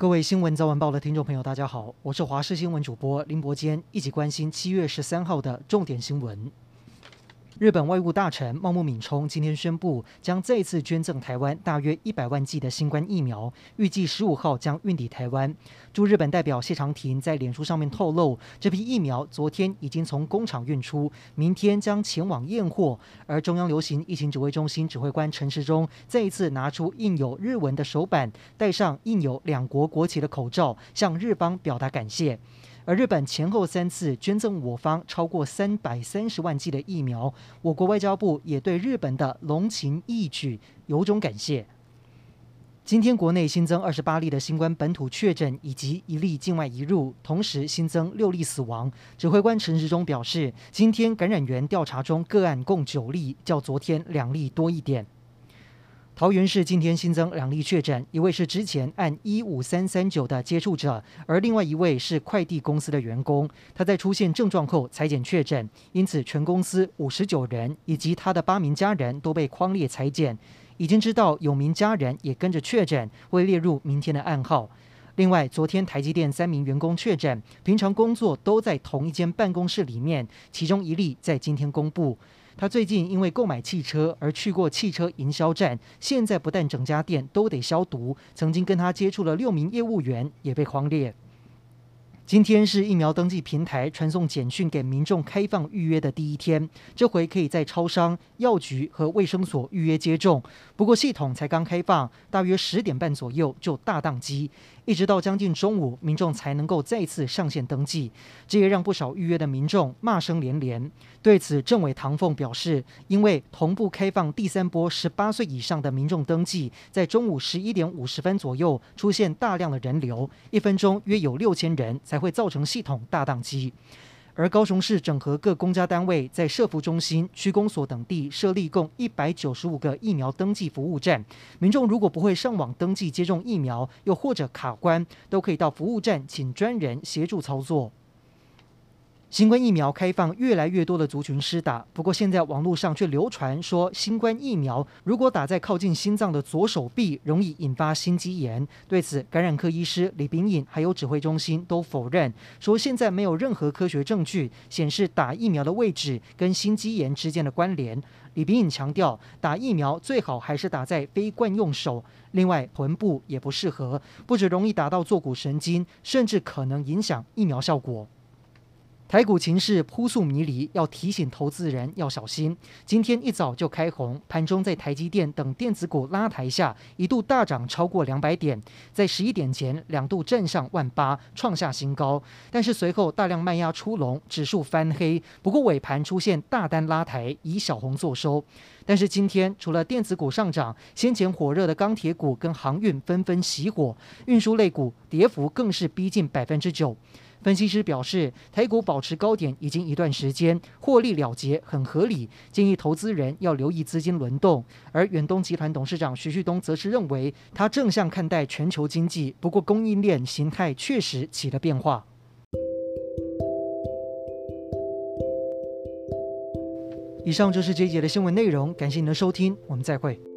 各位新闻早晚报的听众朋友，大家好，我是华视新闻主播林伯坚，一起关心七月十三号的重点新闻。日本外务大臣茂木敏充今天宣布，将再次捐赠台湾大约一百万剂的新冠疫苗，预计十五号将运抵台湾。驻日本代表谢长廷在脸书上面透露，这批疫苗昨天已经从工厂运出，明天将前往验货。而中央流行疫情指挥中心指挥官陈时中再一次拿出印有日文的手板，戴上印有两国国旗的口罩，向日方表达感谢。而日本前后三次捐赠我方超过三百三十万剂的疫苗，我国外交部也对日本的隆情义举由衷感谢。今天国内新增二十八例的新冠本土确诊，以及一例境外移入，同时新增六例死亡。指挥官陈时中表示，今天感染源调查中个案共九例，较昨天两例多一点。桃园市今天新增两例确诊，一位是之前按一五三三九的接触者，而另外一位是快递公司的员工。他在出现症状后采检确诊，因此全公司五十九人以及他的八名家人都被框列采检。已经知道有名家人也跟着确诊，会列入明天的案号。另外，昨天台积电三名员工确诊，平常工作都在同一间办公室里面，其中一例在今天公布。他最近因为购买汽车而去过汽车营销站，现在不但整家店都得消毒，曾经跟他接触的六名业务员也被匡列。今天是疫苗登记平台传送简讯给民众开放预约的第一天，这回可以在超商、药局和卫生所预约接种。不过系统才刚开放，大约十点半左右就大宕机，一直到将近中午，民众才能够再次上线登记。这也让不少预约的民众骂声连连。对此，政委唐凤表示，因为同步开放第三波十八岁以上的民众登记，在中午十一点五十分左右出现大量的人流，一分钟约有六千人才会造成系统大宕机，而高雄市整合各公家单位在社福中心、区公所等地设立共一百九十五个疫苗登记服务站，民众如果不会上网登记接种疫苗，又或者卡关，都可以到服务站请专人协助操作。新冠疫苗开放，越来越多的族群施打。不过，现在网络上却流传说，新冠疫苗如果打在靠近心脏的左手臂，容易引发心肌炎。对此，感染科医师李秉颖还有指挥中心都否认，说现在没有任何科学证据显示打疫苗的位置跟心肌炎之间的关联。李秉颖强调，打疫苗最好还是打在非惯用手，另外臀部也不适合，不止容易打到坐骨神经，甚至可能影响疫苗效果。台股情势扑朔迷离，要提醒投资人要小心。今天一早就开红，盘中在台积电等电子股拉抬下，一度大涨超过两百点，在十一点前两度站上万八，创下新高。但是随后大量卖压出笼，指数翻黑。不过尾盘出现大单拉抬，以小红作收。但是今天除了电子股上涨，先前火热的钢铁股跟航运纷纷熄火，运输类股跌幅更是逼近百分之九。分析师表示，台股保持高点已经一段时间，获利了结很合理，建议投资人要留意资金轮动。而远东集团董事长徐旭东则是认为，他正向看待全球经济，不过供应链形态确实起了变化。以上就是这一节的新闻内容，感谢您的收听，我们再会。